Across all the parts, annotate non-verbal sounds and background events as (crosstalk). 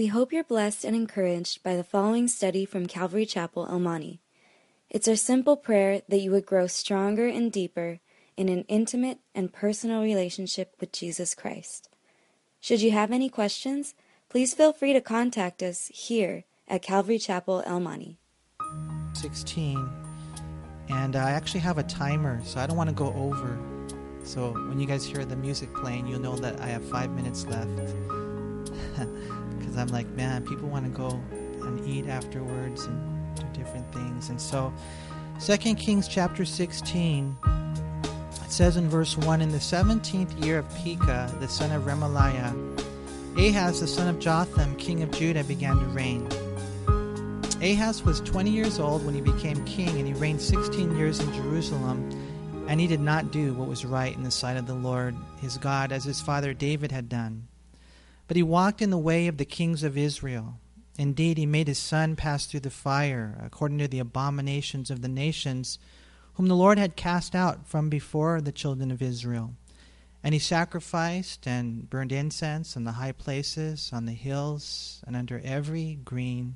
We hope you're blessed and encouraged by the following study from Calvary Chapel, El Monte. It's our simple prayer that you would grow stronger and deeper in an intimate and personal relationship with Jesus Christ. Should you have any questions, please feel free to contact us here at Calvary Chapel, El Monte. 16. And I actually have a timer, so I don't want to go over. So when you guys hear the music playing, you'll know that I have five minutes left. (laughs) I'm like, man, people want to go and eat afterwards and do different things. And so, 2 Kings chapter 16, it says in verse 1 In the 17th year of Pekah, the son of Remaliah, Ahaz, the son of Jotham, king of Judah, began to reign. Ahaz was 20 years old when he became king, and he reigned 16 years in Jerusalem. And he did not do what was right in the sight of the Lord his God, as his father David had done. But he walked in the way of the kings of Israel. Indeed, he made his son pass through the fire, according to the abominations of the nations, whom the Lord had cast out from before the children of Israel. And he sacrificed and burned incense in the high places, on the hills, and under every green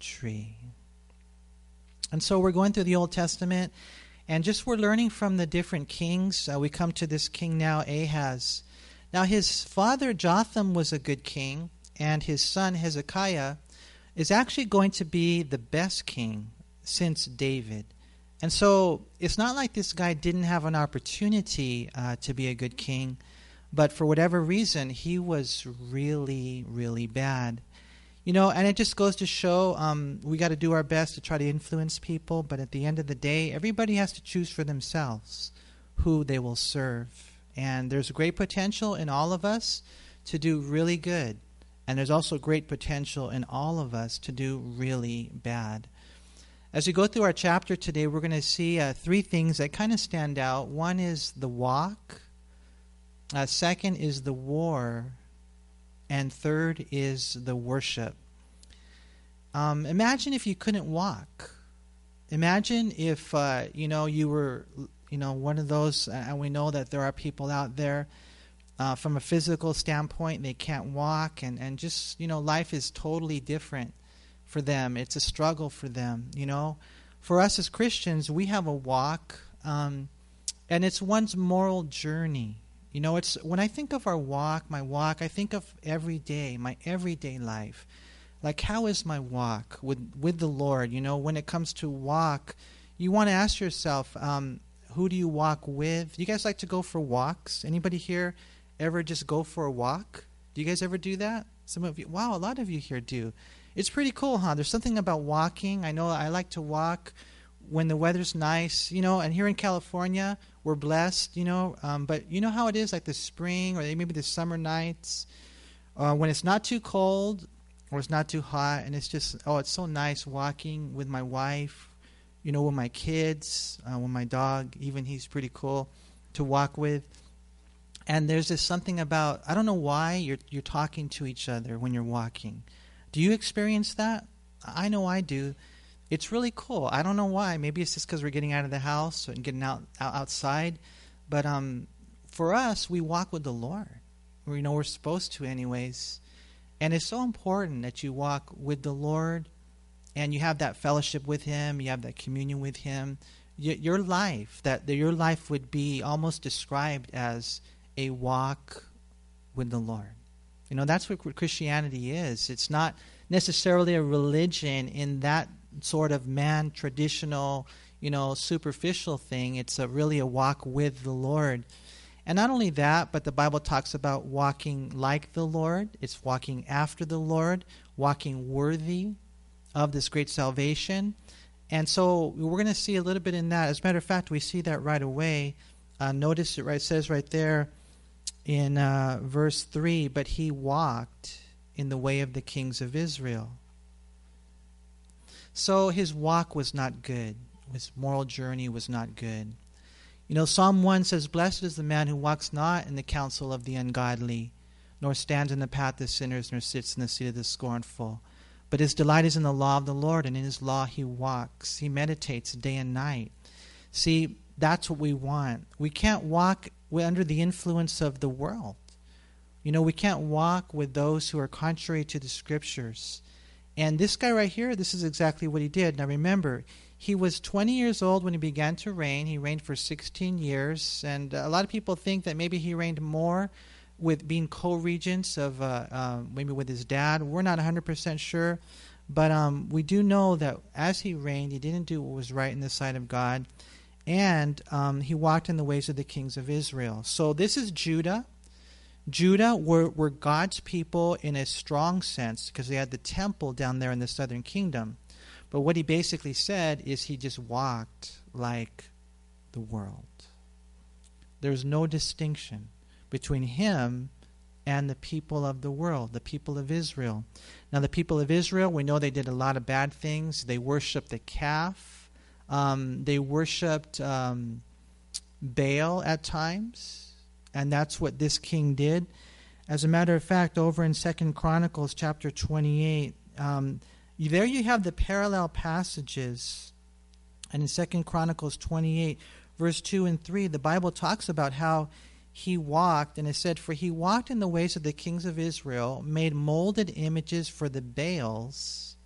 tree. And so we're going through the Old Testament, and just we're learning from the different kings. Uh, we come to this king now, Ahaz. Now, his father Jotham was a good king, and his son Hezekiah is actually going to be the best king since David. And so it's not like this guy didn't have an opportunity uh, to be a good king, but for whatever reason, he was really, really bad. You know, and it just goes to show um, we got to do our best to try to influence people, but at the end of the day, everybody has to choose for themselves who they will serve. And there's great potential in all of us to do really good. And there's also great potential in all of us to do really bad. As we go through our chapter today, we're going to see uh, three things that kind of stand out. One is the walk, uh, second is the war, and third is the worship. Um, imagine if you couldn't walk. Imagine if uh, you know you were you know one of those, and we know that there are people out there uh, from a physical standpoint they can't walk, and and just you know life is totally different for them. It's a struggle for them. You know, for us as Christians, we have a walk, um, and it's one's moral journey. You know, it's when I think of our walk, my walk, I think of every day, my everyday life. Like how is my walk with with the Lord? You know, when it comes to walk, you want to ask yourself, um, who do you walk with? You guys like to go for walks? Anybody here ever just go for a walk? Do you guys ever do that? Some of you, wow, a lot of you here do. It's pretty cool, huh? There's something about walking. I know I like to walk when the weather's nice, you know, and here in California, we're blessed, you know. Um, but you know how it is, like the spring or maybe the summer nights, uh, when it's not too cold or it's not too hot, and it's just oh, it's so nice walking with my wife, you know, with my kids, uh, with my dog. Even he's pretty cool to walk with. And there's just something about I don't know why you're you're talking to each other when you're walking. Do you experience that? I know I do it's really cool. I don't know why. Maybe it's just because we're getting out of the house and getting out, out outside. But um, for us, we walk with the Lord. We know we're supposed to, anyways. And it's so important that you walk with the Lord and you have that fellowship with Him, you have that communion with Him. Your life, that your life would be almost described as a walk with the Lord. You know, that's what Christianity is. It's not necessarily a religion in that sort of man traditional, you know, superficial thing. It's a, really a walk with the Lord. And not only that, but the Bible talks about walking like the Lord. It's walking after the Lord, walking worthy of this great salvation. And so we're going to see a little bit in that. As a matter of fact, we see that right away. Uh, notice it right says right there in uh, verse 3 but he walked in the way of the kings of Israel. So his walk was not good. His moral journey was not good. You know, Psalm 1 says, Blessed is the man who walks not in the counsel of the ungodly, nor stands in the path of sinners, nor sits in the seat of the scornful. But his delight is in the law of the Lord, and in his law he walks. He meditates day and night. See, that's what we want. We can't walk under the influence of the world. You know, we can't walk with those who are contrary to the scriptures. And this guy right here, this is exactly what he did. Now remember, he was 20 years old when he began to reign. He reigned for 16 years. And a lot of people think that maybe he reigned more with being co regents of uh, uh, maybe with his dad. We're not 100% sure. But um, we do know that as he reigned, he didn't do what was right in the sight of God. And um, he walked in the ways of the kings of Israel. So this is Judah. Judah were, were God's people in a strong sense because they had the temple down there in the southern kingdom. But what he basically said is he just walked like the world. There's no distinction between him and the people of the world, the people of Israel. Now, the people of Israel, we know they did a lot of bad things. They worshiped the calf, um, they worshiped um, Baal at times, and that's what this king did. As a matter of fact, over in Second Chronicles chapter 28, um, there you have the parallel passages. And in Second Chronicles 28, verse 2 and 3, the Bible talks about how he walked, and it said, For he walked in the ways of the kings of Israel, made molded images for the Baals.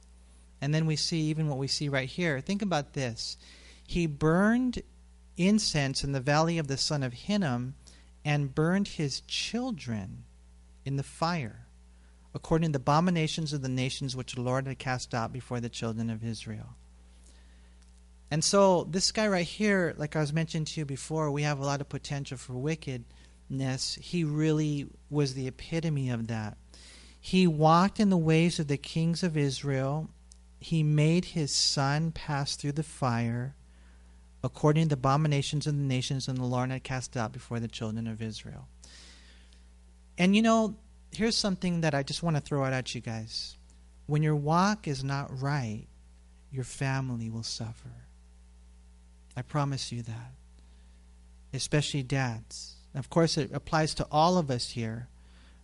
And then we see even what we see right here. Think about this. He burned incense in the valley of the son of Hinnom and burned his children in the fire, according to the abominations of the nations which the Lord had cast out before the children of Israel. And so, this guy right here, like I was mentioning to you before, we have a lot of potential for wicked he really was the epitome of that. He walked in the ways of the kings of Israel. He made his son pass through the fire according to the abominations of the nations and the Lord had cast out before the children of Israel. And you know, here's something that I just want to throw out at you guys. When your walk is not right, your family will suffer. I promise you that. Especially dads. Of course, it applies to all of us here.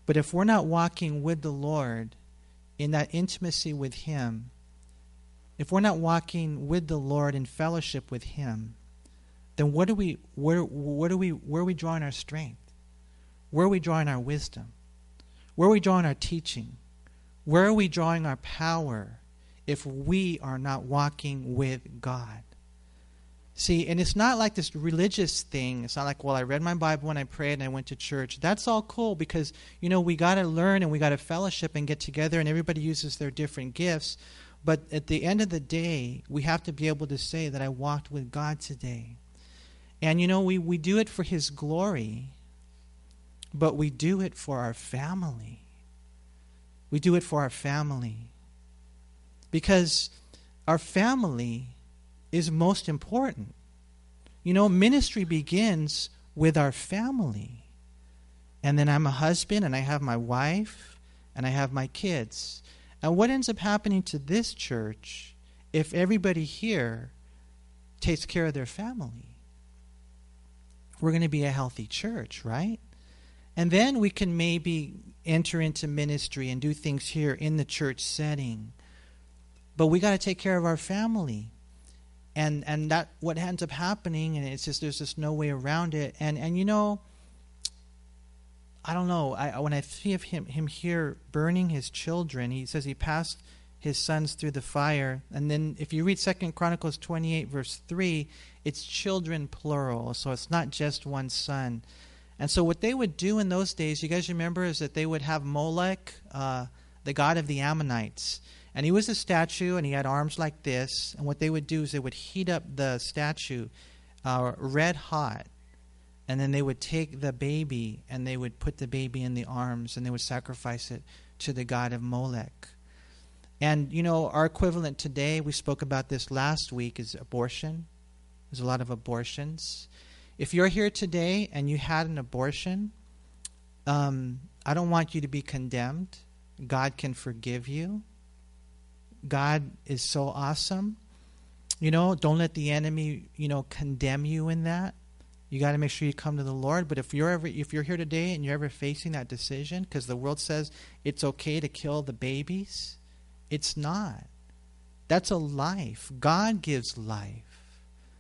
But if we're not walking with the Lord in that intimacy with Him, if we're not walking with the Lord in fellowship with Him, then what are we where what are we where are we drawing our strength? Where are we drawing our wisdom? Where are we drawing our teaching? Where are we drawing our power if we are not walking with God? See, and it's not like this religious thing. It's not like, well, I read my Bible and I prayed and I went to church. That's all cool because, you know, we got to learn and we got to fellowship and get together and everybody uses their different gifts. But at the end of the day, we have to be able to say that I walked with God today. And, you know, we, we do it for His glory, but we do it for our family. We do it for our family. Because our family is most important. You know, ministry begins with our family. And then I'm a husband and I have my wife and I have my kids. And what ends up happening to this church if everybody here takes care of their family? We're going to be a healthy church, right? And then we can maybe enter into ministry and do things here in the church setting. But we got to take care of our family and and that what ends up happening and it's just there's just no way around it. And and you know I don't know. I when I see of him him here burning his children he says he passed his sons through the fire. And then if you read second chronicles 28 verse 3 it's children plural so it's not just one son. And so what they would do in those days you guys remember is that they would have molech uh, the god of the ammonites and he was a statue, and he had arms like this. And what they would do is they would heat up the statue uh, red hot. And then they would take the baby and they would put the baby in the arms and they would sacrifice it to the god of Molech. And, you know, our equivalent today, we spoke about this last week, is abortion. There's a lot of abortions. If you're here today and you had an abortion, um, I don't want you to be condemned. God can forgive you. God is so awesome. You know, don't let the enemy, you know, condemn you in that. You got to make sure you come to the Lord. But if you're ever, if you're here today and you're ever facing that decision, because the world says it's okay to kill the babies, it's not. That's a life. God gives life.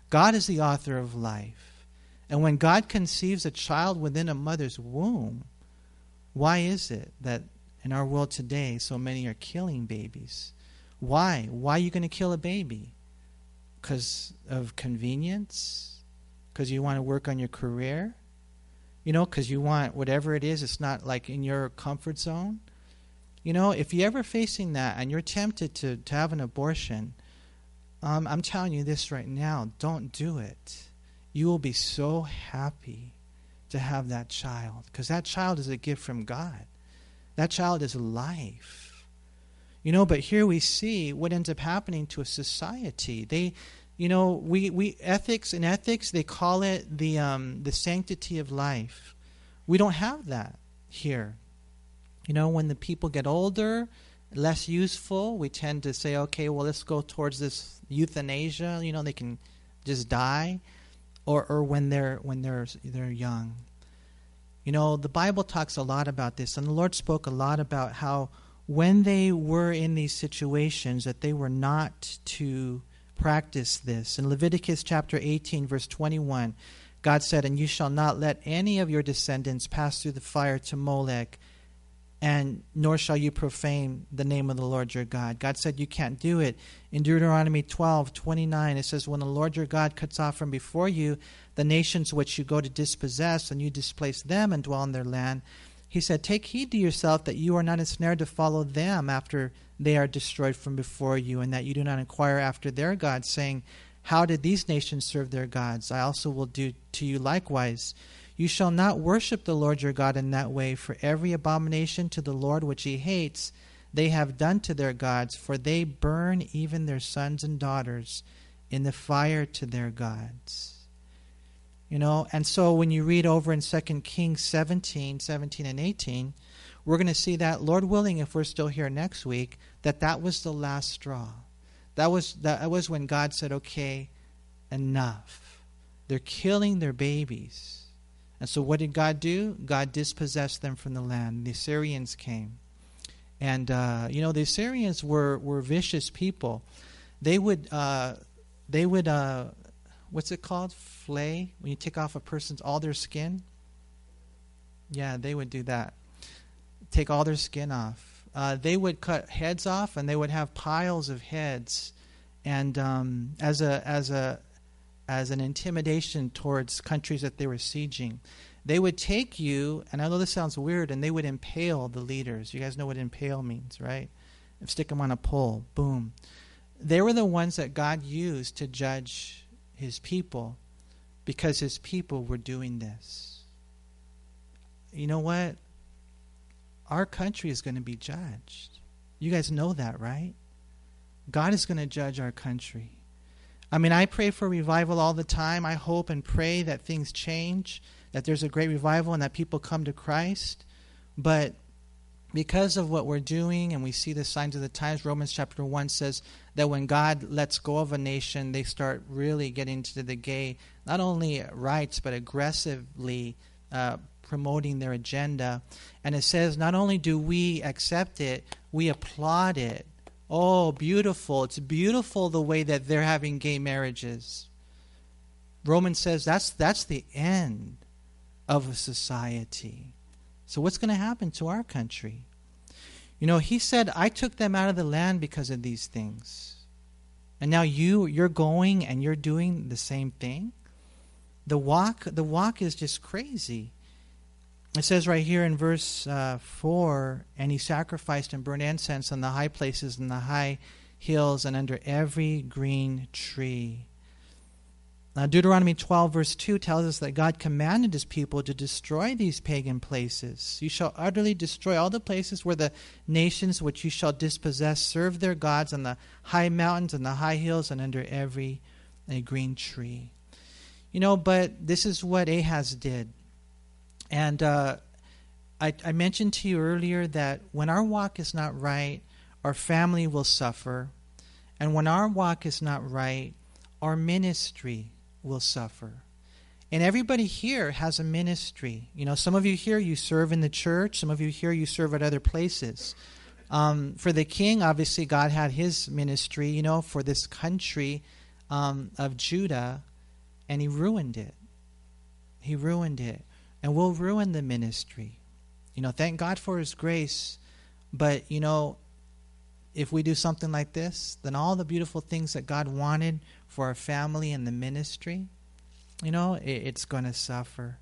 God is the author of life. And when God conceives a child within a mother's womb, Why is it that in our world today so many are killing babies? Why? Why are you going to kill a baby? Because of convenience? Because you want to work on your career? You know, because you want whatever it is, it's not like in your comfort zone? You know, if you're ever facing that and you're tempted to, to have an abortion, um, I'm telling you this right now don't do it. You will be so happy to have that child because that child is a gift from God. That child is life. You know, but here we see what ends up happening to a society. They, you know, we, we ethics and ethics they call it the um, the sanctity of life. We don't have that here. You know, when the people get older, less useful, we tend to say, okay, well, let's go towards this euthanasia. You know, they can just die, or or when they're when they're they're young. You know, the Bible talks a lot about this, and the Lord spoke a lot about how when they were in these situations that they were not to practice this. In Leviticus chapter 18, verse 21, God said, And you shall not let any of your descendants pass through the fire to Molech and nor shall you profane the name of the Lord your God. God said you can't do it. In Deuteronomy 12, 29, it says, When the Lord your God cuts off from before you the nations which you go to dispossess, and you displace them and dwell in their land, he said, Take heed to yourself that you are not ensnared to follow them after they are destroyed from before you, and that you do not inquire after their gods, saying, How did these nations serve their gods? I also will do to you likewise. You shall not worship the Lord your God in that way, for every abomination to the Lord which he hates they have done to their gods, for they burn even their sons and daughters in the fire to their gods. You know, and so when you read over in 2 Kings 17, 17 and 18, we're going to see that, Lord willing, if we're still here next week, that that was the last straw. That was, that was when God said, okay, enough. They're killing their babies. And so, what did God do? God dispossessed them from the land. The Assyrians came. And, uh, you know, the Assyrians were, were vicious people. They would, uh, they would uh, what's it called? Flay? When you take off a person's, all their skin? Yeah, they would do that. Take all their skin off. Uh, they would cut heads off and they would have piles of heads. And um, as, a, as a as an intimidation towards countries that they were sieging. They would take you, and I know this sounds weird, and they would impale the leaders. You guys know what impale means, right? Stick them on a pole, boom. They were the ones that God used to judge his people because his people were doing this. You know what? Our country is going to be judged. You guys know that, right? God is going to judge our country. I mean, I pray for revival all the time. I hope and pray that things change, that there's a great revival, and that people come to Christ. But because of what we're doing, and we see the signs of the times, Romans chapter 1 says that when God lets go of a nation, they start really getting to the gay, not only rights, but aggressively uh, promoting their agenda. And it says, not only do we accept it, we applaud it. Oh, beautiful. It's beautiful the way that they're having gay marriages. Romans says that's that's the end of a society. So what's going to happen to our country? You know, he said, "I took them out of the land because of these things." And now you you're going and you're doing the same thing? The walk the walk is just crazy. It says right here in verse uh, 4 And he sacrificed and burned incense on the high places and the high hills and under every green tree. Now, Deuteronomy 12, verse 2 tells us that God commanded his people to destroy these pagan places. You shall utterly destroy all the places where the nations which you shall dispossess serve their gods on the high mountains and the high hills and under every a green tree. You know, but this is what Ahaz did. And uh, I, I mentioned to you earlier that when our walk is not right, our family will suffer. And when our walk is not right, our ministry will suffer. And everybody here has a ministry. You know, some of you here, you serve in the church. Some of you here, you serve at other places. Um, for the king, obviously, God had his ministry, you know, for this country um, of Judah, and he ruined it. He ruined it and we'll ruin the ministry. You know, thank God for His grace. But, you know, if we do something like this, then all the beautiful things that God wanted for our family and the ministry, you know, it, it's going to suffer.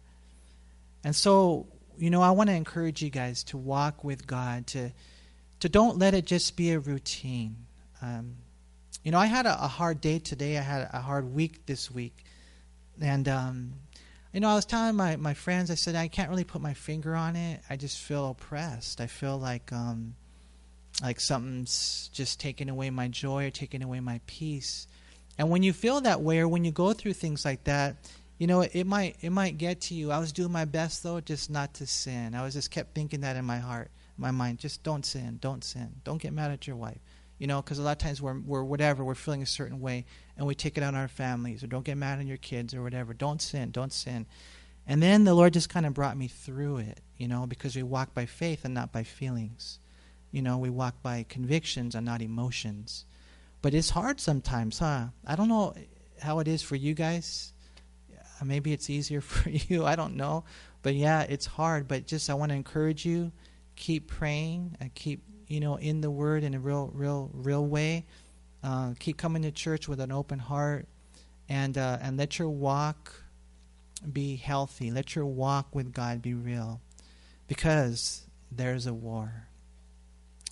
And so, you know, I want to encourage you guys to walk with God, to to don't let it just be a routine. Um, you know, I had a, a, hard day today. I had a hard week this week, and um, you know, I was telling my my friends. I said I can't really put my finger on it. I just feel oppressed. I feel like um, like something's just taking away my joy or taking away my peace. And when you feel that way, or when you go through things like that, you know, it might it might get to you. I was doing my best though, just not to sin. I was just kept thinking that in my heart, my mind. Just don't sin, don't sin, don't get mad at your wife. You know, because a lot of times we're we're whatever we're feeling a certain way, and we take it on our families, or don't get mad on your kids, or whatever. Don't sin, don't sin. And then the Lord just kind of brought me through it, you know, because we walk by faith and not by feelings. You know, we walk by convictions and not emotions. But it's hard sometimes, huh? I don't know how it is for you guys maybe it's easier (laughs) for you. I don't know. But yeah, it's hard. But just I want to encourage you, keep praying and keep you know in the Word in a real, real, real way. Uh, keep coming to church with an open heart, and uh, and let your walk be healthy. Let your walk with God be real, because there's a war.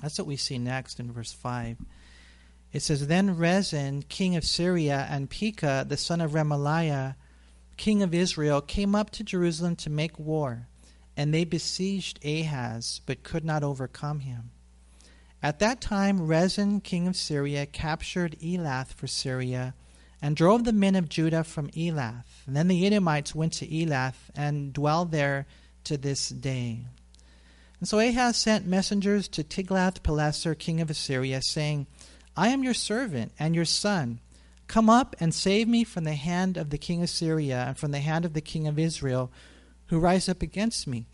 That's what we see next in verse five. It says, Then Rezin, king of Syria, and Pekah, the son of Remaliah, king of Israel, came up to Jerusalem to make war, and they besieged Ahaz, but could not overcome him. At that time, Rezin, king of Syria, captured Elath for Syria and drove the men of Judah from Elath. And then the Edomites went to Elath and dwell there to this day. And so Ahaz sent messengers to Tiglath-Pileser, king of Assyria, saying, I am your servant and your son. Come up and save me from the hand of the king of Syria and from the hand of the king of Israel, who rise up against me.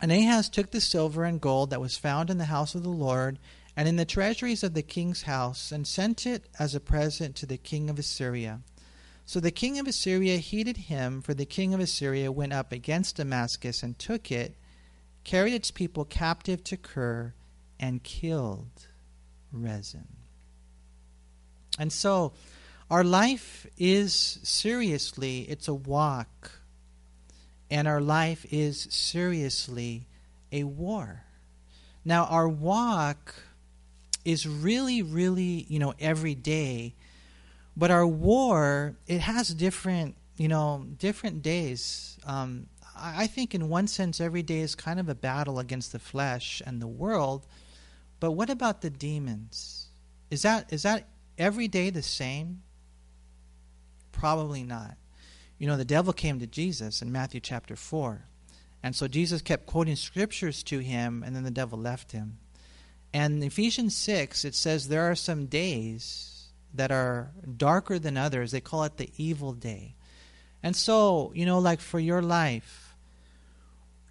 And Ahaz took the silver and gold that was found in the house of the Lord and in the treasuries of the king's house, and sent it as a present to the king of Assyria. So the king of Assyria heeded him, for the king of Assyria went up against Damascus and took it, carried its people captive to Kir, and killed Rezin. And so our life is seriously, it's a walk. And our life is seriously a war. Now, our walk is really, really, you know, every day. But our war, it has different, you know, different days. Um, I think in one sense, every day is kind of a battle against the flesh and the world. But what about the demons? Is that is that every day the same? Probably not. You know, the devil came to Jesus in Matthew chapter 4. And so Jesus kept quoting scriptures to him, and then the devil left him. And in Ephesians 6, it says there are some days that are darker than others. They call it the evil day. And so, you know, like for your life,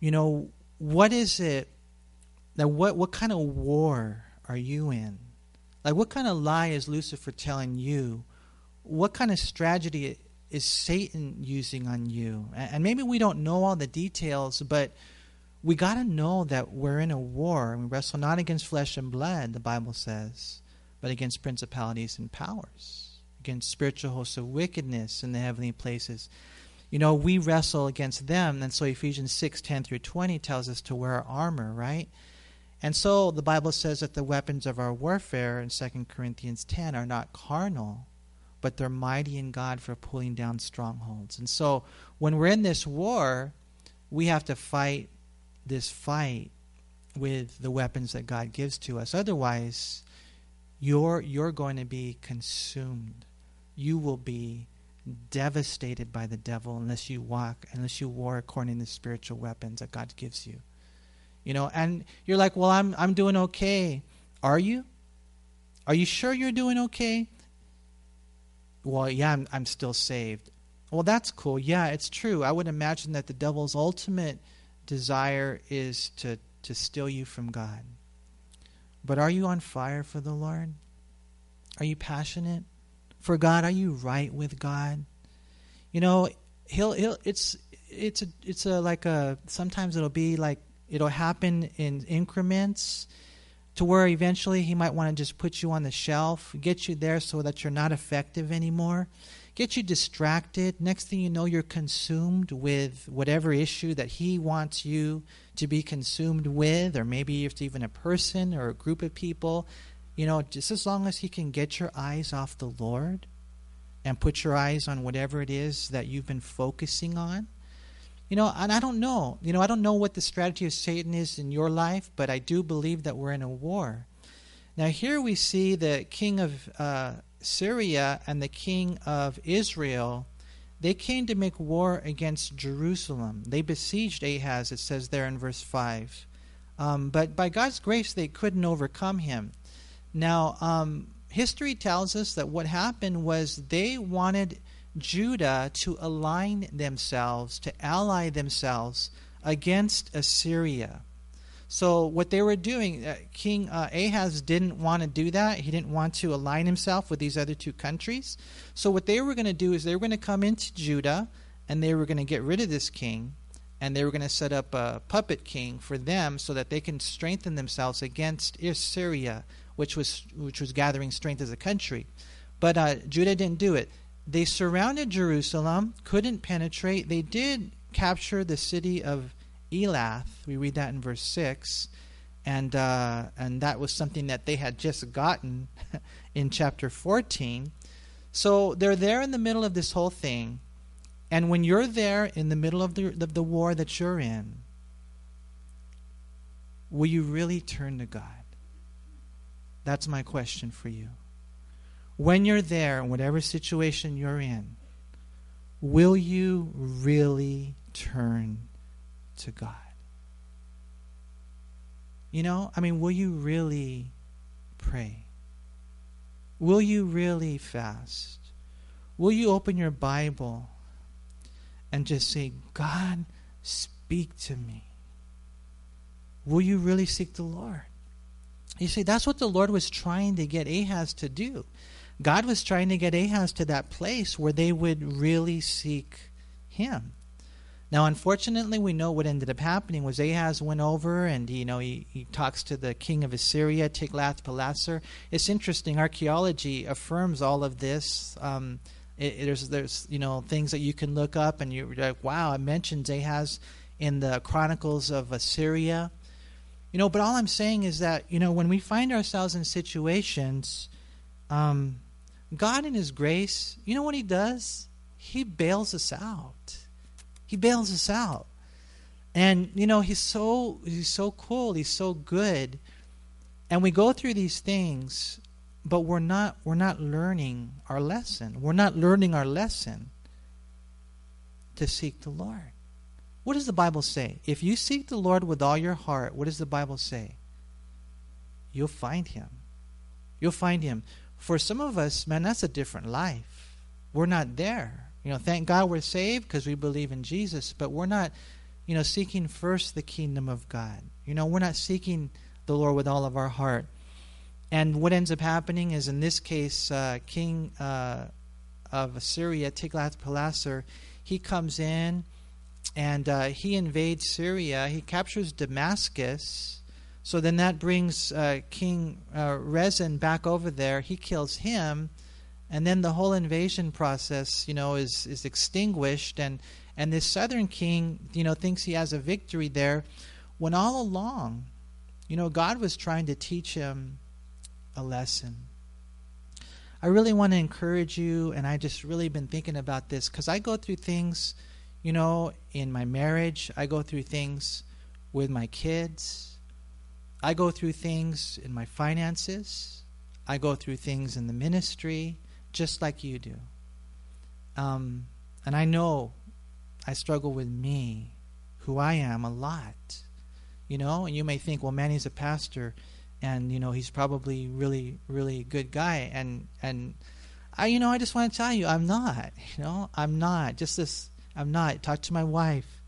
you know, what is it that what what kind of war are you in? Like, what kind of lie is Lucifer telling you? What kind of strategy is Satan using on you? And maybe we don't know all the details, but we got to know that we're in a war. and We wrestle not against flesh and blood, the Bible says, but against principalities and powers, against spiritual hosts of wickedness in the heavenly places. You know, we wrestle against them, and so Ephesians 6 10 through 20 tells us to wear armor, right? And so the Bible says that the weapons of our warfare in 2 Corinthians 10 are not carnal, but they're mighty in God for pulling down strongholds. And so when we're in this war, we have to fight this fight with the weapons that God gives to us. Otherwise, you're you're going to be consumed. You will be devastated by the devil unless you walk, unless you war according to the spiritual weapons that God gives you. You know, and you're like, "Well, I'm I'm doing okay." Are you? Are you sure you're doing okay? Well, yeah, I'm I'm still saved. Well, that's cool. Yeah, it's true. I would imagine that the devil's ultimate desire is to to steal you from God. But are you on fire for the Lord? Are you passionate for God? Are you right with God? You know, he'll he'll it's it's a it's a like a sometimes it'll be like It'll happen in increments to where eventually he might want to just put you on the shelf, get you there so that you're not effective anymore, get you distracted. Next thing you know, you're consumed with whatever issue that he wants you to be consumed with, or maybe it's even a person or a group of people. You know, just as long as he can get your eyes off the Lord and put your eyes on whatever it is that you've been focusing on you know, and I don't know. You know, I don't know what the strategy of Satan is in your life, but I do believe that we're in a war. Now, here we see the king of uh, Syria and the king of Israel. They came to make war against Jerusalem. They besieged Ahaz, it says there in verse 5. Um, but by God's grace, they couldn't overcome him. Now, um, history tells us that what happened was they wanted Judah to align themselves, to ally themselves against Assyria. So, what they were doing, uh, King uh, Ahaz didn't want to do that. He didn't want to align himself with these other two countries. So, what they were going to do is they were going to come into Judah and they were going to get rid of this king and they were going to set up a puppet king for them so that they can strengthen themselves against Assyria, which was, which was gathering strength as a country. But uh, Judah didn't do it they surrounded Jerusalem, couldn't penetrate. They did capture the city of Elath. We read that in verse 6. And, uh, and that was something that they had just gotten (laughs) in chapter 14. So they're there in the middle of this whole thing. And when you're there in the middle of the, of the war that you're in, will you really turn to God? That's my question for you when you're there, in whatever situation you're in, will you really turn to God? You know, I mean, will you really pray? Will you really fast? Will you open your Bible and just say, God, speak to me? Will you really seek the Lord? You see, that's what the Lord was trying to get Ahaz to do. God was trying to get Ahaz to that place where they would really seek him. Now, unfortunately, we know what ended up happening was Ahaz went over and you know he, he talks to the king of Assyria, Tiglath-Pileser. It's interesting. Archaeology affirms all of this. Um, it, it, there's there's you know things that you can look up and you're like, wow, it mentions Ahaz in the Chronicles of Assyria. You know, but all I'm saying is that you know when we find ourselves in situations. Um, God, in His grace, you know what He does? He bails us out. He bails us out. And you know, He's so He's so cool, He's so good. And we go through these things, but we're not we're not learning our lesson. We're not learning our lesson to seek the Lord. What does the Bible say? If you seek the Lord with all your heart, what does the Bible say? You'll find him. You'll find him for some of us, man, that's a different life. We're not there. You know, thank God we're saved because we believe in Jesus, but we're not, you know, seeking first the kingdom of God. You know, we're not seeking the Lord with all of our heart. And what ends up happening is, in this case, uh, King uh, of Assyria, Tiglath-Pileser, he comes in and uh, he invades Syria. He captures Damascus so then that brings uh, King uh, Rezin back over there. He kills him, and then the whole invasion process, you know, is is extinguished. And and this southern king, you know, thinks he has a victory there, when all along, you know, God was trying to teach him a lesson. I really want to encourage you, and I just really been thinking about this because I go through things, you know, in my marriage. I go through things with my kids I go through things in my finances, I go through things in the ministry, just like you do. Um, and I know I struggle with me, who I am, a lot. You know, and you may think, well, Manny's a pastor, and you know he's probably really, really good guy, and and I, you know, I just want to tell you, I'm not. (laughs) You know, I'm not. Just this, I'm not. Talk to my wife.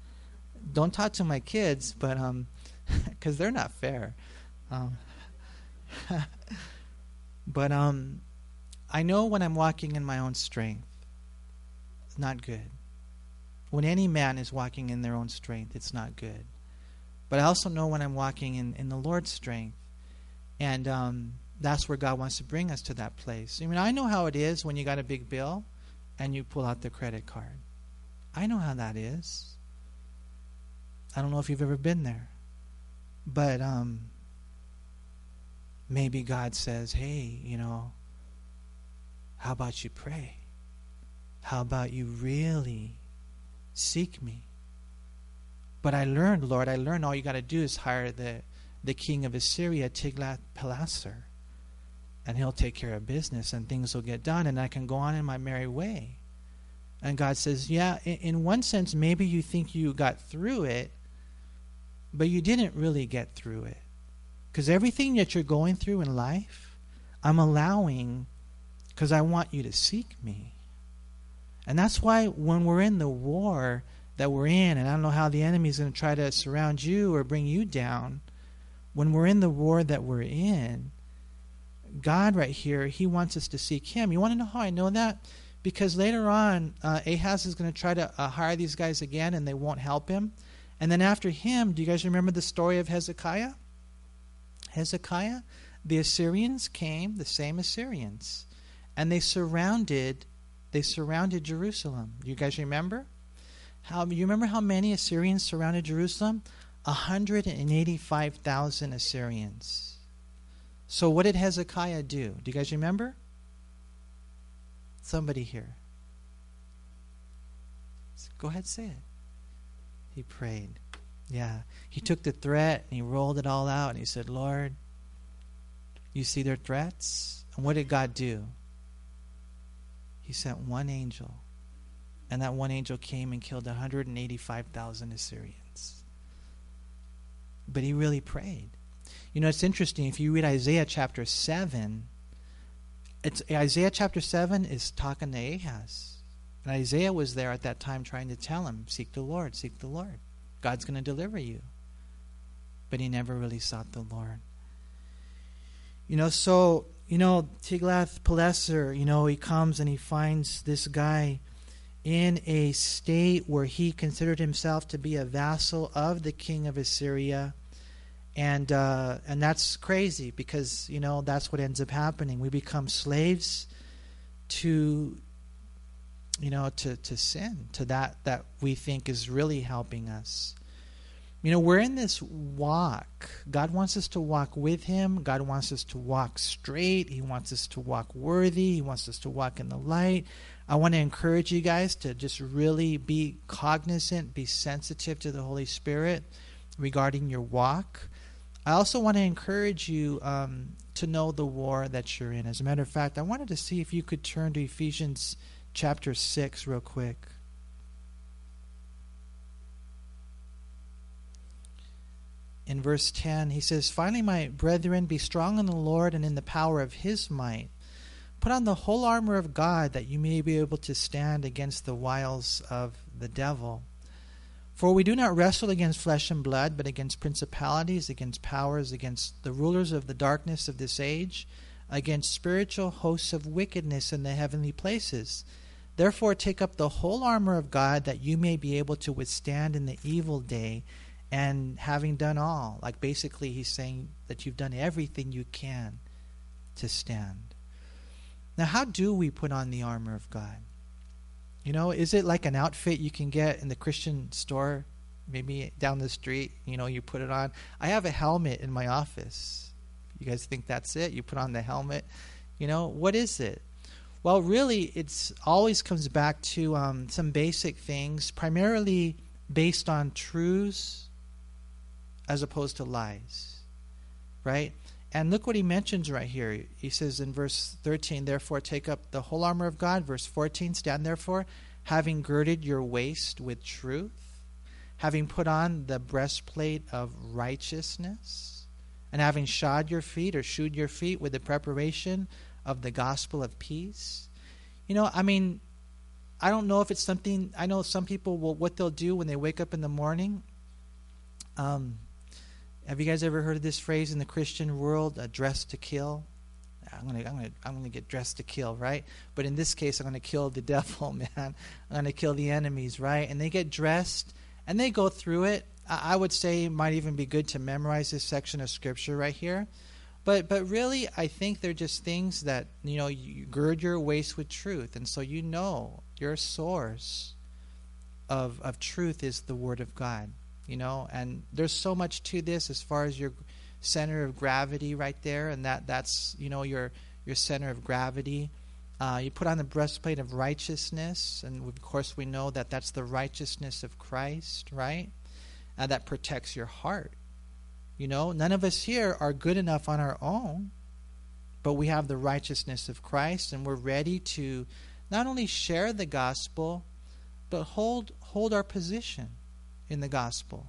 Don't talk to my kids, but um, (laughs) because they're not fair. Um, (laughs) but um, I know when I'm walking in my own strength, not good. When any man is walking in their own strength, it's not good. but I also know when I'm walking in, in the Lord's strength. And um, that's where God wants to bring us to that place. I mean, I know how it is when you got a big bill and you pull out the credit card. I know how that is. I don't know if you've ever been there. But um, maybe God says, hey, you know, how about you pray? How about you really seek me? But I learned, Lord, I learned all you got to do is hire the, the king of Assyria, Tiglath-Pileser, and he'll take care of business and things will get done and I can go on in my merry way. And God says, yeah, in, one sense, maybe you think you got through it, but you didn't really get through it. Because everything that you're going through in life, I'm allowing because I want you to seek me. And that's why when we're in the war that we're in, and I don't know how the enemy is going to try to surround you or bring you down, when we're in the war that we're in, God right here, He wants us to seek Him. You want to know how I know that? Because later on, uh, Ahaz is going to try to uh, hire these guys again, and they won't help him. And then after him, do you guys remember the story of Hezekiah? Hezekiah, the Assyrians came, the same Assyrians, and they surrounded they surrounded Jerusalem. Do you guys remember? How you remember how many Assyrians surrounded Jerusalem? 185,000 Assyrians. So what did Hezekiah do? Do you guys remember? Somebody here. Go ahead, say it. He prayed. Yeah. He took the threat and he rolled it all out and he said, Lord, you see their threats? And what did God do? He sent one angel. And that one angel came and killed 185,000 Assyrians. But he really prayed. You know, it's interesting. If you read Isaiah chapter 7, it's, Isaiah chapter 7 is talking to Ahaz. And Isaiah was there at that time trying to tell him, Seek the Lord, seek the Lord. God's going to deliver you. But he never really sought the Lord. You know, so, you know, Tiglath-Pileser, you know, he comes and he finds this guy in a state where he considered himself to be a vassal of the king of Assyria. And uh, and that's crazy because you know that's what ends up happening. We become slaves to you know, to, to sin, to that that we think is really helping us. You know, we're in this walk. God wants us to walk with Him. God wants us to walk straight. He wants us to walk worthy. He wants us to walk in the light. I want to encourage you guys to just really be cognizant, be sensitive to the Holy Spirit regarding your walk. I also want to encourage you um, to know the war that you're in. As a matter of fact, I wanted to see if you could turn to Ephesians chapter 6 real quick. In verse 10, he says, Finally, my brethren, be strong in the Lord and in the power of his might. Put on the whole armor of God that you may be able to stand against the wiles of the devil. For we do not wrestle against flesh and blood, but against principalities, against powers, against the rulers of the darkness of this age, against spiritual hosts of wickedness in the heavenly places. Therefore, take up the whole armor of God that you may be able to withstand in the evil day. And having done all, like basically, he's saying that you've done everything you can to stand. Now, how do we put on the armor of God? You know, is it like an outfit you can get in the Christian store, maybe down the street? You know, you put it on. I have a helmet in my office. You guys think that's it? You put on the helmet. You know, what is it? Well, really, it's always comes back to um, some basic things, primarily based on truths as opposed to lies, right? And look what he mentions right here. He says in verse 13, Therefore take up the whole armor of God. Verse 14, Stand therefore, having girded your waist with truth, having put on the breastplate of righteousness, and having shod your feet or shoed your feet with the preparation of the gospel of peace. You know, I mean, I don't know if it's something. I know some people will what they'll do when they wake up in the morning. Um, have you guys ever heard of this phrase in the Christian world? Uh, "Dressed to kill." I'm gonna, I'm gonna, I'm gonna get dressed to kill, right? But in this case, I'm gonna kill the (laughs) devil, man. I'm gonna kill the enemies, right? And they get dressed and they go through it. I would say it might even be good to memorize this section of scripture right here. But but really, I think they're just things that you know. You gird your waist with truth, and so you know your source of of truth is the Word of God. You know, and there's so much to this as far as your center of gravity right there, and that that's you know your your center of gravity. Uh, you put on the breastplate of righteousness, and of course we know that that's the righteousness of Christ, right? That protects your heart. You know, none of us here are good enough on our own, but we have the righteousness of Christ, and we're ready to not only share the gospel, but hold hold our position in the gospel.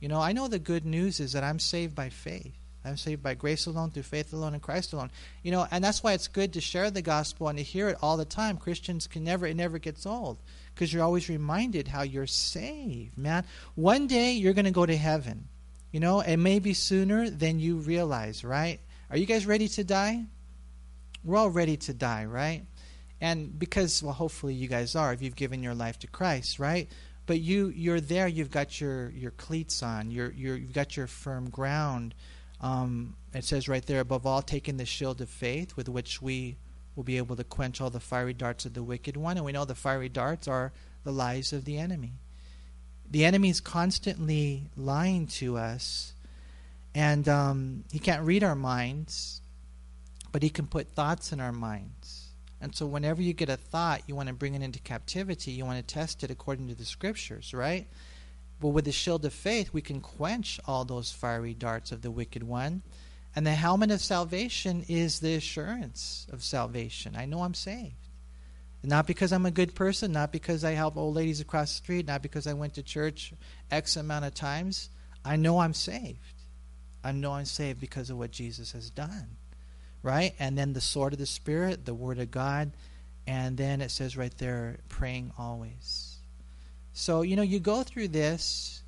You know, I know the good news is that I'm saved by faith. I'm saved by grace alone, through faith alone, in Christ alone. You know, and that's why it's good to share the gospel and to hear it all the time. Christians can never, it never gets old because you're always reminded how you're saved, man. One day you're going to go to heaven. You know, it may be sooner than you realize, right? Are you guys ready to die? We're all ready to die, right? And because, well, hopefully you guys are if you've given your life to Christ, right? But you, you're there. You've got your, your cleats on. You're, you're, you've got your firm ground. Um, it says right there, above all, taking the shield of faith with which we will be able to quench all the fiery darts of the wicked one. And we know the fiery darts are the lies of the enemy. The enemy is constantly lying to us, and um, he can't read our minds, but he can put thoughts in our minds. And so, whenever you get a thought, you want to bring it into captivity, you want to test it according to the scriptures, right? But with the shield of faith, we can quench all those fiery darts of the wicked one. And the helmet of salvation is the assurance of salvation. I know I'm saved. Not because I'm a good person, not because I help old ladies across the street, not because I went to church X amount of times. I know I'm saved. I know I'm saved because of what Jesus has done. Right? And then the sword of the Spirit, the Word of God, and then it says right there, praying always. So, you know, you go through this,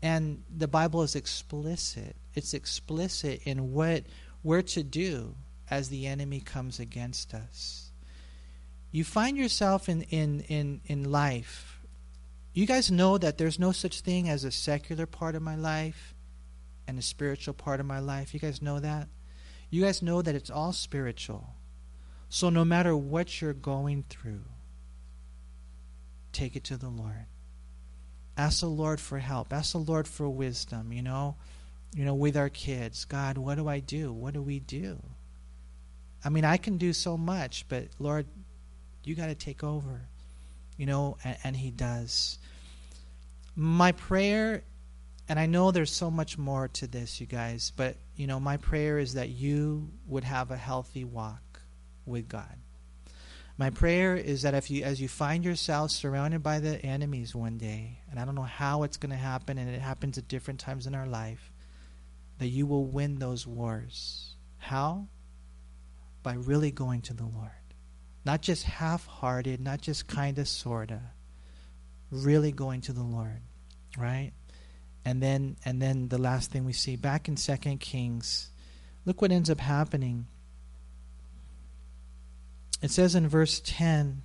and the Bible is explicit. It's explicit in what we're to do as the enemy comes against us you find yourself in, in, in, in life. You guys know that there's no such thing as a secular part of my life and a spiritual part of my life. You guys know that? You guys know that it's all spiritual. So no matter what you're going through, take it to the Lord. Ask the Lord for help. Ask the Lord for wisdom, you know. You know, with our kids, God, what do I do? What do we do? I mean, I can do so much, but Lord, you got to take over. You know, and, and He does. My prayer, and I know there's so much more to this, you guys, but, you know, my prayer is that you would have a healthy walk with God. My prayer is that if you, as you find yourself surrounded by the enemies one day, and I don't know how it's going to happen, and it happens at different times in our life, that you will win those wars. How? By really going to the Lord. Not just half hearted, not just kind of, sort of. Really going to the Lord, right? And then, and then the last thing we see back in Second Kings, look what ends up happening. It says in verse 10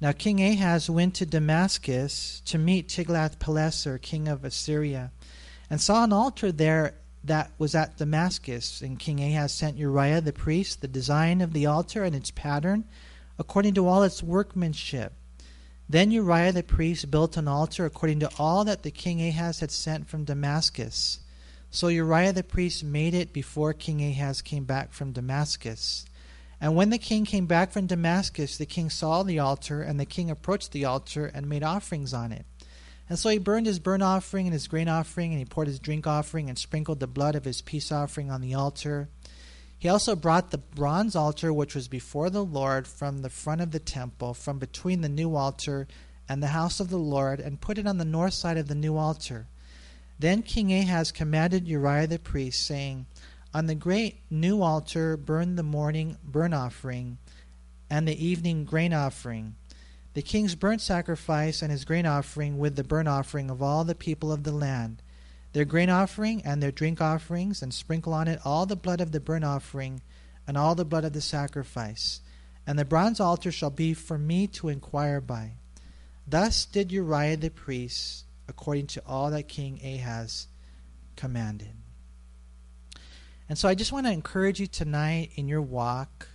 Now King Ahaz went to Damascus to meet Tiglath-Pileser, king of Assyria, and saw an altar there that was at Damascus. And King Ahaz sent Uriah the priest the design of the altar and its pattern, according to all its workmanship. Then Uriah the priest built an altar according to all that the king Ahaz had sent from Damascus. So Uriah the priest made it before King Ahaz came back from Damascus. And when the king came back from Damascus, the king saw the altar, and the king approached the altar and made offerings on it. And so he burned his burnt offering and his grain offering, and he poured his drink offering and sprinkled the blood of his peace offering on the altar. He also brought the bronze altar which was before the Lord from the front of the temple, from between the new altar and the house of the Lord, and put it on the north side of the new altar. Then King Ahaz commanded Uriah the priest, saying, On the great new altar burn the morning burnt offering and the evening grain offering the king's burnt sacrifice and his grain offering with the burnt offering of all the people of the land, their grain offering and their drink offerings, and sprinkle on it all the blood of the burnt offering and all the blood of the sacrifice. And the bronze altar shall be for me to inquire by. Thus did Uriah the priest according to all that King Ahaz commanded. And so I just want to encourage you tonight in your walk.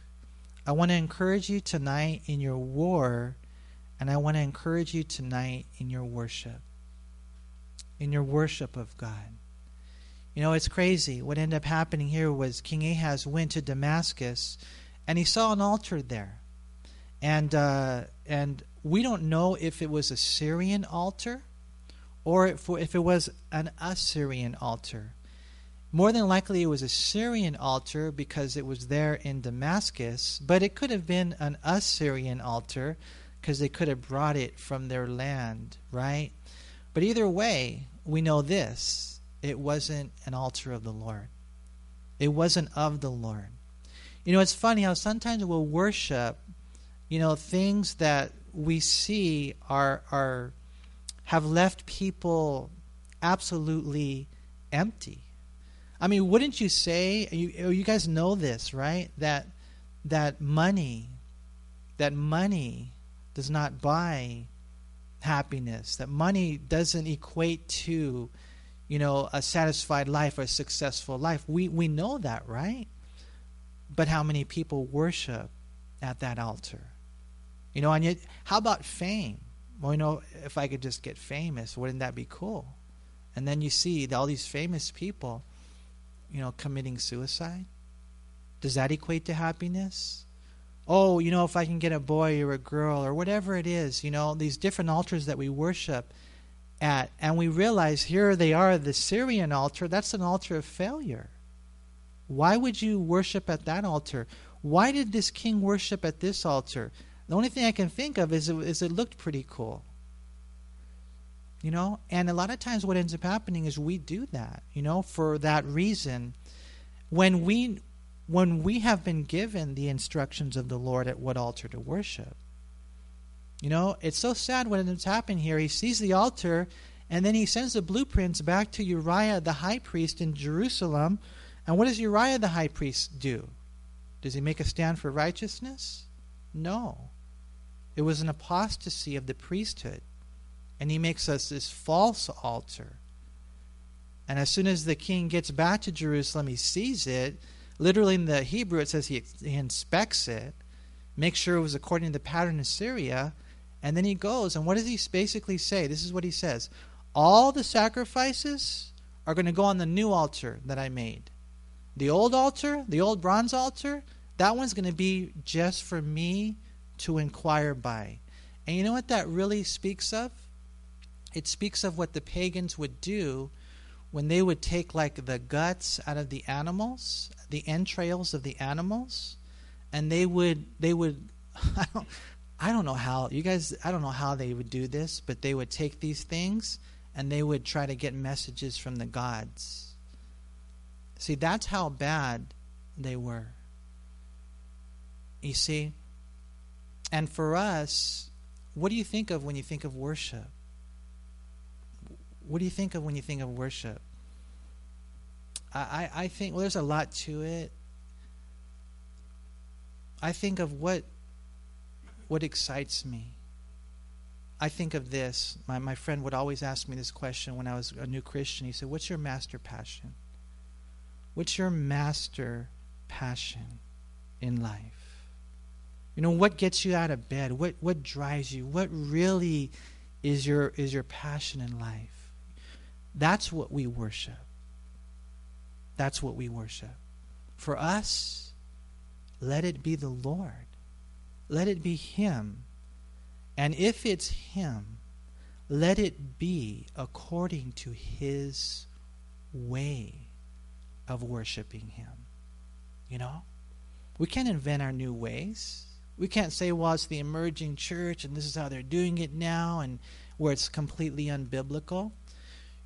I want to encourage you tonight in your war. And I want to encourage you tonight in your worship. In your worship of God. You know, it's crazy. What ended up happening here was King Ahaz went to Damascus and he saw an altar there. And, uh, and we don't know if it was a Syrian altar or if, if it was an Assyrian altar. More than likely, it was a Syrian altar because it was there in Damascus, but it could have been an Assyrian altar because they could have brought it from their land, right? But either way, we know this it wasn't an altar of the Lord, it wasn't of the Lord. You know, it's funny how sometimes we'll worship, you know, things that we see are are have left people absolutely empty. I mean, wouldn't you say you, oh, you guys know this, right? That that money that money does not buy happiness. That money doesn't equate to, you know, a satisfied life or a successful life. We we know that, right? But how many people worship at that altar? You know, and yet, how about fame? Well, you know, if I could just get famous, wouldn't that be cool? And then you see all these famous people, you know, committing suicide. Does that equate to happiness? Oh, you know, if I can get a boy or a girl or whatever it is, you know, these different altars that we worship at, and we realize here they are, the Syrian altar, that's an altar of failure. Why would you worship at that altar? Why did this king worship at this altar? The only thing I can think of is it, is it looked pretty cool. You know, and a lot of times what ends up happening is we do that, you know, for that reason. When we when we have been given the instructions of the Lord at what altar to worship. You know, it's so sad when it's happening here. He sees the altar and then he sends the blueprints back to Uriah the high priest in Jerusalem. And what does Uriah the high priest do? Does he make a stand for righteousness? No. It was an apostasy of the priesthood. And he makes us this false altar. And as soon as the king gets back to Jerusalem, he sees it. Literally in the Hebrew, it says he, he inspects it, makes sure it was according to the pattern of Syria, and then he goes. And what does he basically say? This is what he says All the sacrifices are going to go on the new altar that I made. The old altar, the old bronze altar, that one's going to be just for me to inquire by. And you know what that really speaks of? It speaks of what the pagans would do when they would take like the guts out of the animals, the entrails of the animals, and they would they would (laughs) I don't I don't know how you guys I don't know how they would do this, but they would take these things and they would try to get messages from the gods. See, that's how bad they were. You see? And for us, what do you think of when you think of worship? What do you think of when you think of worship? I, I think, well, there's a lot to it. I think of what what excites me. I think of this. My, my friend would always ask me this question when I was a new Christian. He said, What's your master passion? What's your master passion in life? You know, what gets you out of bed? What what drives you? What really is your is your passion in life? That's what we worship. That's what we worship. For us, let it be the Lord. Let it be him. And if it's him, let it be according to his way of worshiping him. You know? We can't invent our new ways. We can't say, well, it's the emerging church and this is how they're doing it now and where it's completely unbiblical.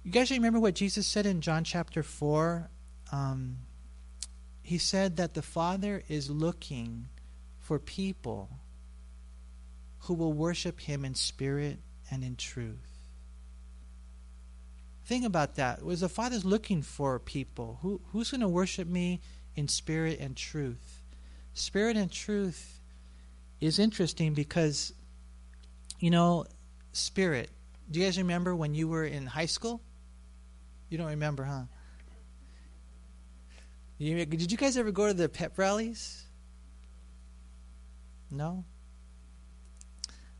You guys remember what Jesus said in John chapter 4? Um, he said that the Father is looking for people who will worship him in spirit and in truth. Think about that. Was the Father's looking for people? Who, who's going to worship me in spirit and truth? Spirit and truth is interesting because, you know, spirit, Do you guys remember when you were in high school? You don't remember, huh? You, did you guys ever go to the pep rallies? No?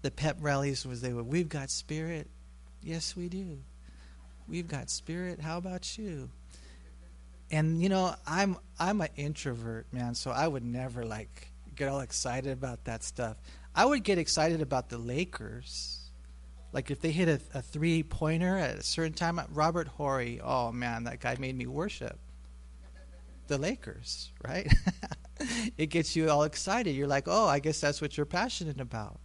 The pep rallies was they were, we've got spirit. Yes, we do. We've got spirit. How about you? And you know, I'm I'm an introvert, man, so I would never like get all excited about that stuff. I would get excited about the Lakers. Like if they hit a, a three pointer at a certain time, Robert Horry, oh man, that guy made me worship the Lakers, right? (laughs) it gets you all excited. You're like, oh, I guess that's what you're passionate about.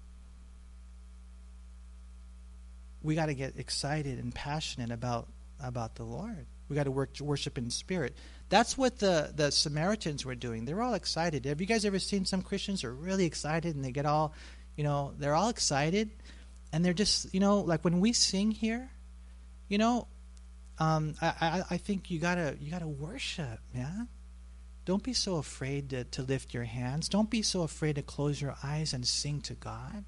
We got to get excited and passionate about about the Lord. We got to work worship in spirit. That's what the the Samaritans were doing. They're all excited. Have you guys ever seen some Christians are really excited and they get all, you know, they're all excited, and they're just, you know, like when we sing here, you know, um, I, I, I think you gotta you gotta worship, man. Don't be so afraid to, to lift your hands. Don't be so afraid to close your eyes and sing to God.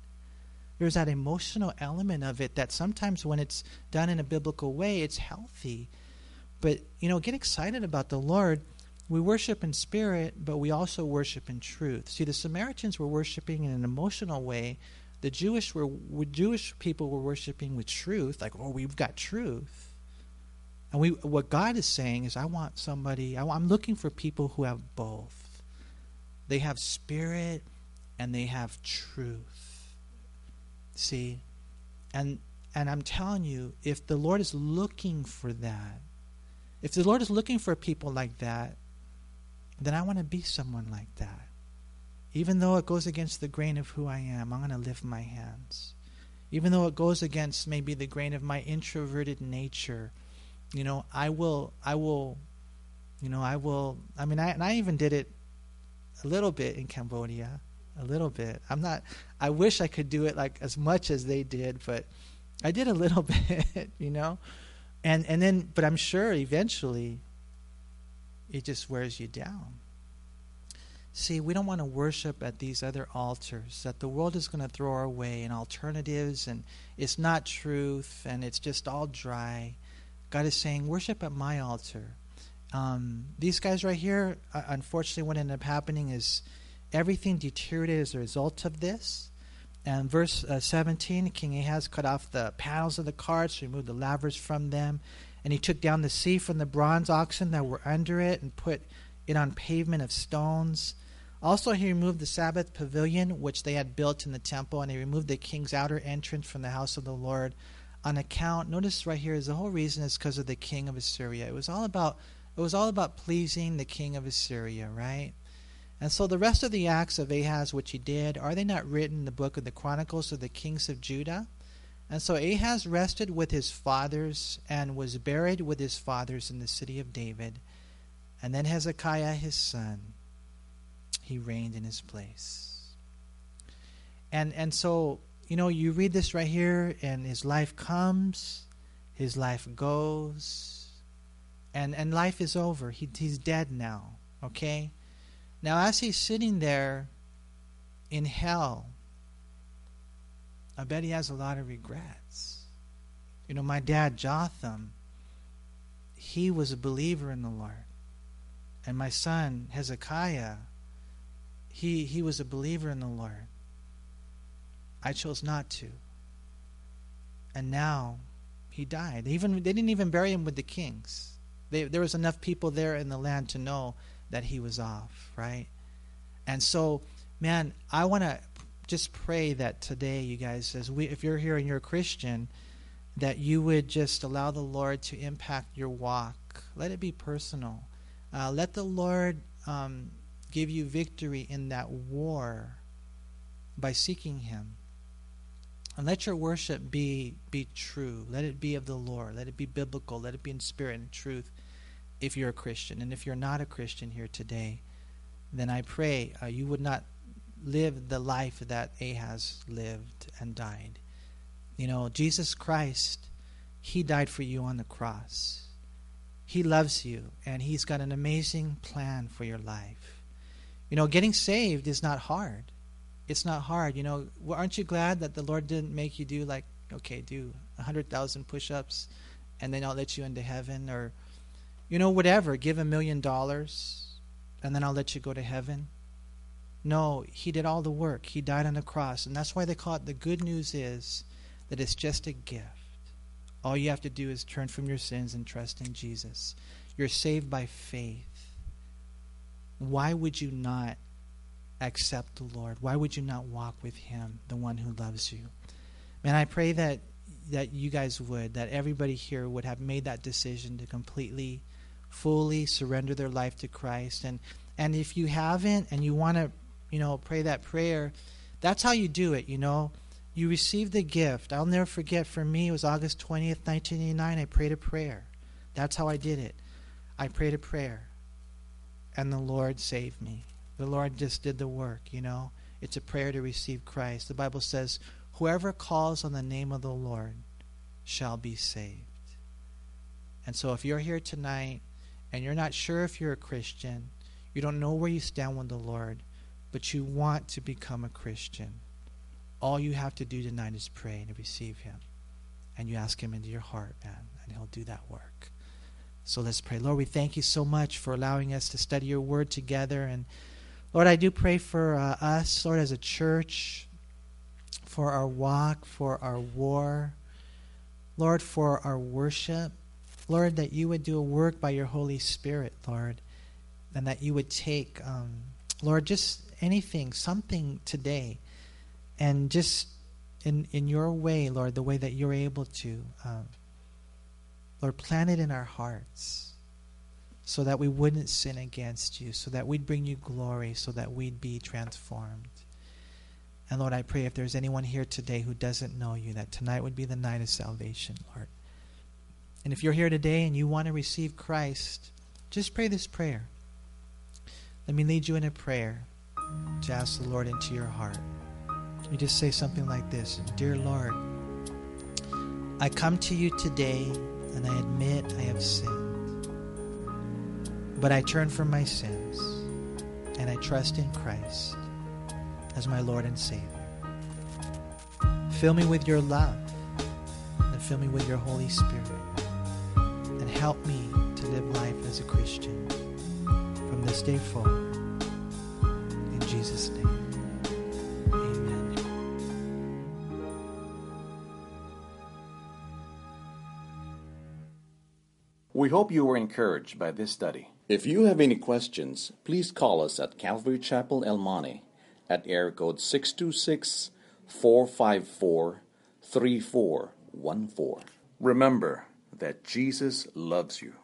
There's that emotional element of it that sometimes when it's done in a biblical way, it's healthy. But, you know, get excited about the Lord. We worship in spirit, but we also worship in truth. See, the Samaritans were worshiping in an emotional way. The Jewish were Jewish people were worshiping with truth, like, oh, we've got truth. And we, what God is saying is, I want somebody, I, I'm looking for people who have both. They have spirit and they have truth. See? And, and I'm telling you, if the Lord is looking for that, if the Lord is looking for people like that, then I want to be someone like that. Even though it goes against the grain of who I am, I'm going to lift my hands. Even though it goes against maybe the grain of my introverted nature, you know, I will, I will, you know, I will. I mean, I and I even did it a little bit in Cambodia, a little bit. I'm not. I wish I could do it like as much as they did, but I did a (laughs) little bit, you know, and and then, but I'm sure eventually, it just wears you down. See, we don't want to worship at these other altars that the world is going to throw our way and alternatives, and it's not truth, and it's just all dry. God is saying, worship at my altar. Um, these guys right here, uh, unfortunately, what ended up happening is everything deteriorated as a result of this. And verse uh, 17, King Ahaz cut off the panels of the carts, removed the lavers from them, and he took down the sea from the bronze oxen that were under it and put it on pavement of stones. Also, he removed the Sabbath pavilion which they had built in the temple, and he removed the king's outer entrance from the house of the Lord on account notice right here is the whole reason is because of the king of Assyria. It was all about it was all about pleasing the king of Assyria, right? And so the rest of the acts of Ahaz which he did, are they not written in the book of the Chronicles of the kings of Judah? And so Ahaz rested with his fathers and was buried with his fathers in the city of David. And then Hezekiah his son, he reigned in his place. And and so you know, you read this right here, and his life comes, his life goes, and, and life is over. He, he's dead now, okay? Now, as he's sitting there in hell, I bet he has a lot of regrets. You know, my dad, Jotham, he was a believer in the Lord. And my son, Hezekiah, he, he was a believer in the Lord. I chose not to. And now he died. They even they didn't even bury him with the kings. They, there was enough people there in the land to know that he was off, right? And so, man, I want to just pray that today, you guys, as we, if you're here and you're a Christian, that you would just allow the Lord to impact your walk. Let it be personal. Uh, let the Lord um, give you victory in that war by seeking Him. And let your worship be be true. Let it be of the Lord. Let it be biblical. Let it be in spirit and truth if you're a Christian. And if you're not a Christian here today, then I pray uh, you would not live the life that Ahaz lived and died. You know, Jesus Christ, He died for you on the cross. He loves you, and He's got an amazing plan for your life. You know, getting saved is not hard it's not hard. You know, aren't you glad that the Lord didn't make you do like Okay, do a 100,000 push ups and then I'll let you into heaven. Or, you know, whatever. Give a million dollars and then I'll let you go to heaven. No, he did all the work. He died on the cross. And that's why they call it the good news is that it's just a gift. All you have to do is turn from your sins and trust in Jesus. You're saved by faith. Why would you not accept the Lord? Why would you not walk with Him, the one who loves you? Man, I pray that that you guys would, that everybody here would have made that decision to completely, fully surrender their life to Christ. And and if you haven't and you want to, you know, pray that prayer, that's how you do it, you know. You receive the gift. I'll never forget for me, it was August 20th, 1989. I prayed a prayer. That's how I did it. I prayed a prayer. And the Lord saved me. The Lord just did the work, you know. It's a prayer to receive Christ. The Bible says, Whoever calls on the name of the Lord shall be saved. And so if you're here tonight and you're not sure if you're a Christian, you don't know where you stand with the Lord, but you want to become a Christian, all you have to do tonight is pray and receive Him. And you ask Him into your heart, man, and He'll do that work. So let's pray. Lord, we thank you so much for allowing us to study your word together. And Lord, I do pray for uh, us, Lord, as a church, for our walk, for our war, Lord, for our worship. Lord, that you would do a work by your Holy Spirit, Lord, and that you would take, um, Lord, just anything, something today, and just in in your way, Lord, the way that you're able to. Um, Lord, plant it in our hearts so that we wouldn't sin against you, so that we'd bring you glory, so that we'd be transformed. And Lord, I pray if there's anyone here today who doesn't know you, that tonight would be the night of salvation, Lord. And if you're here today and you want to receive Christ, just pray this prayer. Let me lead you in a prayer to ask the Lord into your heart. You just say something like this Dear Lord, I come to you today and I admit I have sinned. But I turn from my sins and I trust in Christ as my Lord and Savior. Fill me with your love and fill me with your Holy Spirit and help me to live life as a Christian from this day forward. In Jesus' name. Amen. We hope you were encouraged by this study. If you have any questions, please call us at Calvary Chapel El Monte at air code 626 454 3414. Remember that Jesus loves you.